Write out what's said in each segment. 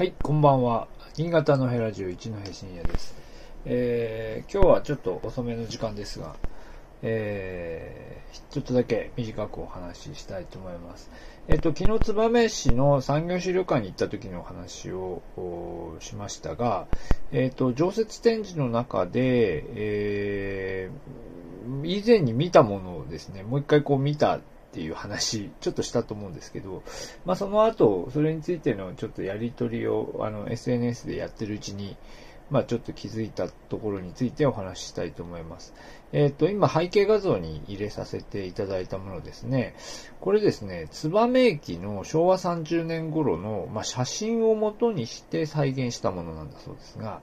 はい、こんばんは。新潟のヘラジオ一戸深夜です。えー、今日はちょっと遅めの時間ですが、えー、ちょっとだけ短くお話ししたいと思います。えっ、と、昨日燕市の産業資料館に行った時のお話をしましたが、えっ、と、常設展示の中で、えー、以前に見たものをですね、もう一回こう見たっていう話、ちょっとしたと思うんですけど、まあその後、それについてのちょっとやりとりを、あの、SNS でやってるうちに、まあちょっと気づいたところについてお話ししたいと思います。えっ、と、今背景画像に入れさせていただいたものですね。これですね、燕駅の昭和30年頃の、まあ、写真を元にして再現したものなんだそうですが、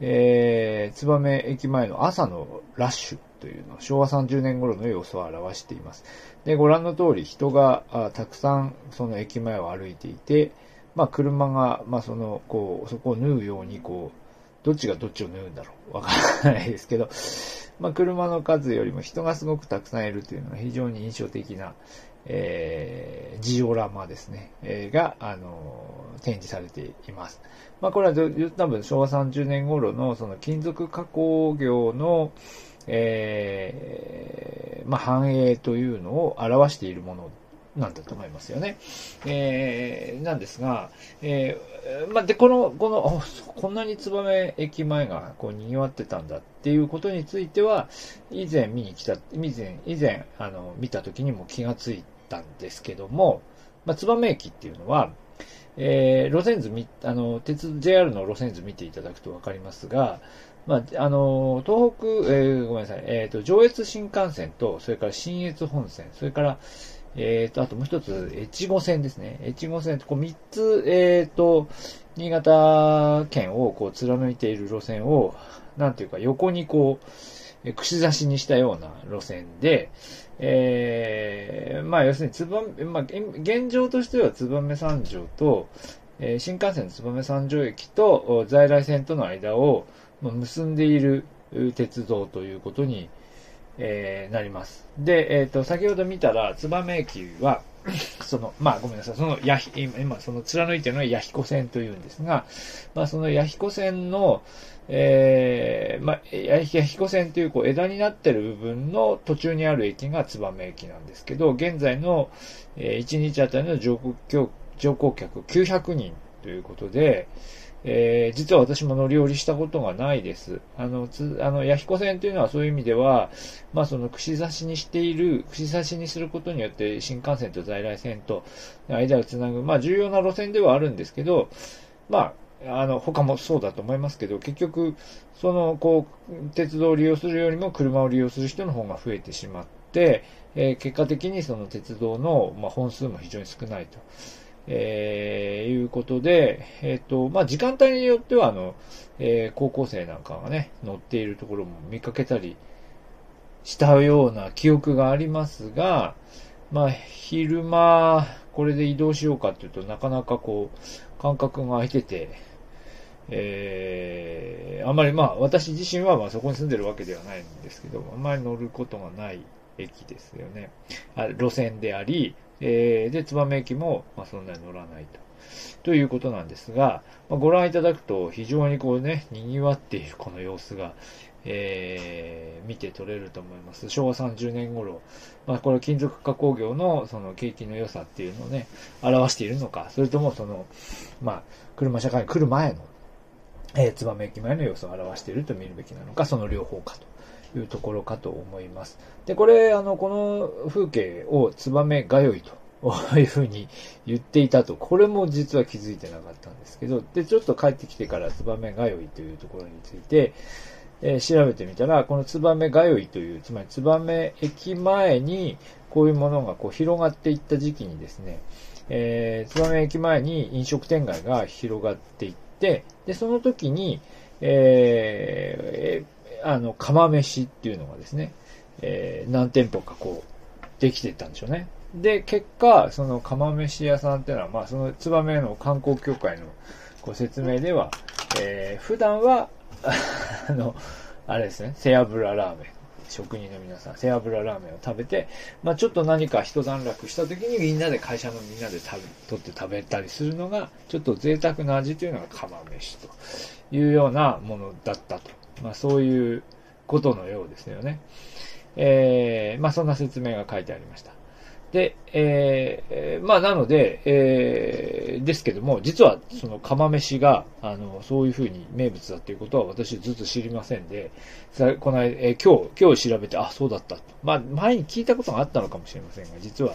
えー、燕駅前の朝のラッシュというの昭和30年頃の様子を表しています。で、ご覧の通り人があたくさんその駅前を歩いていて、まあ車が、まあその、こう、そこを縫うようにこう、どっちがどっちを縫うんだろう。わからないですけど、まあ車の数よりも人がすごくたくさんいるというのが非常に印象的な、えー、ジオラマですね、えー、が、あのー、展示されています。まあこれは多分昭和30年頃のその金属加工業の、えー、まあ、繁栄というのを表しているものなんだと思いますよね。えー、なんですが、えー、まあ、で、この、この、こんなに燕駅前がこう賑わってたんだっていうことについては、以前見に来た、以前、以前、あの、見た時にも気がついたんですけども、まあ、燕駅っていうのは、えー、路線図み、あの、鉄、JR の路線図見ていただくとわかりますが、まあ、あの、東北、えー、ごめんなさい、えっ、ー、と、上越新幹線と、それから新越本線、それから、えっ、ー、と、あともう一つ、越後線ですね。越後線と、こう三つ、えっ、と、新潟県をこう貫いている路線を、なんていうか、横にこう、串刺しにしたような路線で、えー、まあ要するにつばまあ現状としては燕三条と、えー、新幹線の燕三条駅と在来線との間を結んでいる鉄道ということに、えー、なります。で、えっ、ー、と、先ほど見たら、燕駅は、その、まあ、ごめんなさい、その、やひ、今、その貫いてるのは弥彦線というんですが、まあ、その弥彦線の、えー、まあ、弥彦線という、こう、枝になってる部分の途中にある駅が燕駅なんですけど、現在の、えー、1日あたりの乗降乗降客900人ということで、えー、実は私も乗り降りしたことがないです。あの、つ、あの、弥彦線というのはそういう意味では、まあその串刺しにしている、串刺しにすることによって新幹線と在来線と間をつなぐ、まあ重要な路線ではあるんですけど、まあ、あの、他もそうだと思いますけど、結局、その、こう、鉄道を利用するよりも車を利用する人の方が増えてしまって、えー、結果的にその鉄道の、まあ、本数も非常に少ないと。えー、いうことで、えっ、ー、と、まあ、時間帯によっては、あの、えー、高校生なんかがね、乗っているところも見かけたりしたような記憶がありますが、まあ、昼間、これで移動しようかっていうとなかなかこう、感覚が空いてて、えー、あんまりまあ、私自身はまあそこに住んでるわけではないんですけど、あんまり乗ることがない駅ですよね。あ路線であり、えー、で、燕駅も、まあ、そんなに乗らないと。ということなんですが、まあ、ご覧いただくと非常にこうね、賑わっているこの様子が、えー、見て取れると思います。昭和30年頃、まあ、これ金属加工業のその景気の良さっていうのをね、表しているのか、それともその、まあ、車社会に来る前の、えー、燕駅前の様子を表していると見るべきなのか、その両方かと。いうところかと思います。で、これ、あの、この風景をツバメがよいと。いうふうに言っていたと。これも実は気づいてなかったんですけど、で、ちょっと帰ってきてからツバメがよいというところについて、えー、調べてみたら、このツバメがよいという、つまりツバメ駅前にこういうものがこう広がっていった時期にですね、えー、ツバメ駅前に飲食店街が広がっていって、で、その時に、えー、あの、釜飯っていうのがですね、えー、何店舗かこう、できていったんでしょうね。で、結果、その釜飯屋さんっていうのは、まあ、その、ツバメの観光協会のご説明では、えー、普段は あの、あれですね、背脂ラーメン。職人の皆さん、背脂ラーメンを食べて、まあちょっと何か一段落した時にみんなで会社のみんなで食べ、取って食べたりするのが、ちょっと贅沢な味というのが釜飯というようなものだったと。まあそういうことのようですよね。えー、まあそんな説明が書いてありました。で、えー、まあなので、えー、ですけども、実はその釜飯が、あの、そういうふうに名物だっていうことは私ずっと知りませんで、さこの間、えー、今日、今日調べて、あ、そうだったと。まあ前に聞いたことがあったのかもしれませんが、実は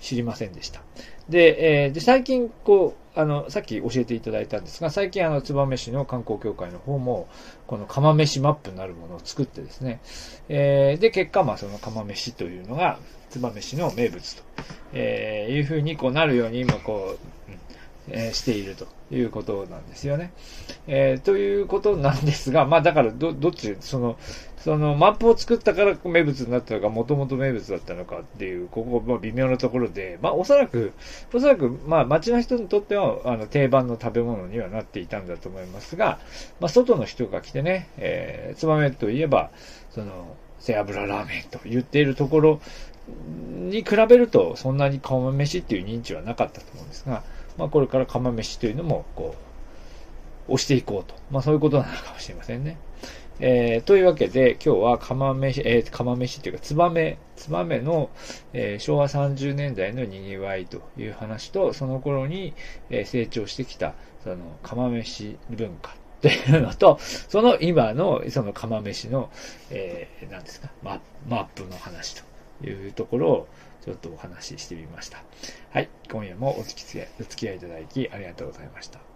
知りませんでした。で、えー、で、最近、こう、あの、さっき教えていただいたんですが、最近あの、燕市の観光協会の方も、この釜飯マップになるものを作ってですね、えー、で、結果、まあその釜飯というのが、燕市の名物と、えー、いうふうにこうなるように今こう、うんえ、しているということなんですよね。えー、ということなんですが、まあだからど、どっち、その、そのマップを作ったから名物になったのか、もともと名物だったのかっていう、ここ、まあ微妙なところで、まあおそらく、おそらく、まあ街の人にとっては、あの、定番の食べ物にはなっていたんだと思いますが、まあ外の人が来てね、えー、つばめといえば、その、背脂ラーメンと言っているところに比べると、そんなに釜飯っていう認知はなかったと思うんですが、まあこれから釜飯というのも、こう、押していこうと。まあそういうことなのかもしれませんね。えー、というわけで、今日は釜飯、えー、釜飯っていうか、ツバメ、ツバメの、えー、昭和30年代の賑わいという話と、その頃に、えー、成長してきた、その、釜飯文化 というのと、その今の、その釜飯の、えー、何ですか、ママップの話というところを、ちょっとお話ししてみました。はい。今夜もお付き合い、お付き合いいただきありがとうございました。